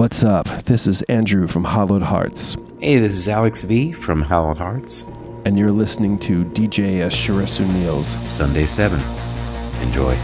What's up? This is Andrew from Hallowed Hearts, Hey, this is Alex V from Hallowed Hearts, and you're listening to DJ AsuraSunil's Sunday 7. Enjoy.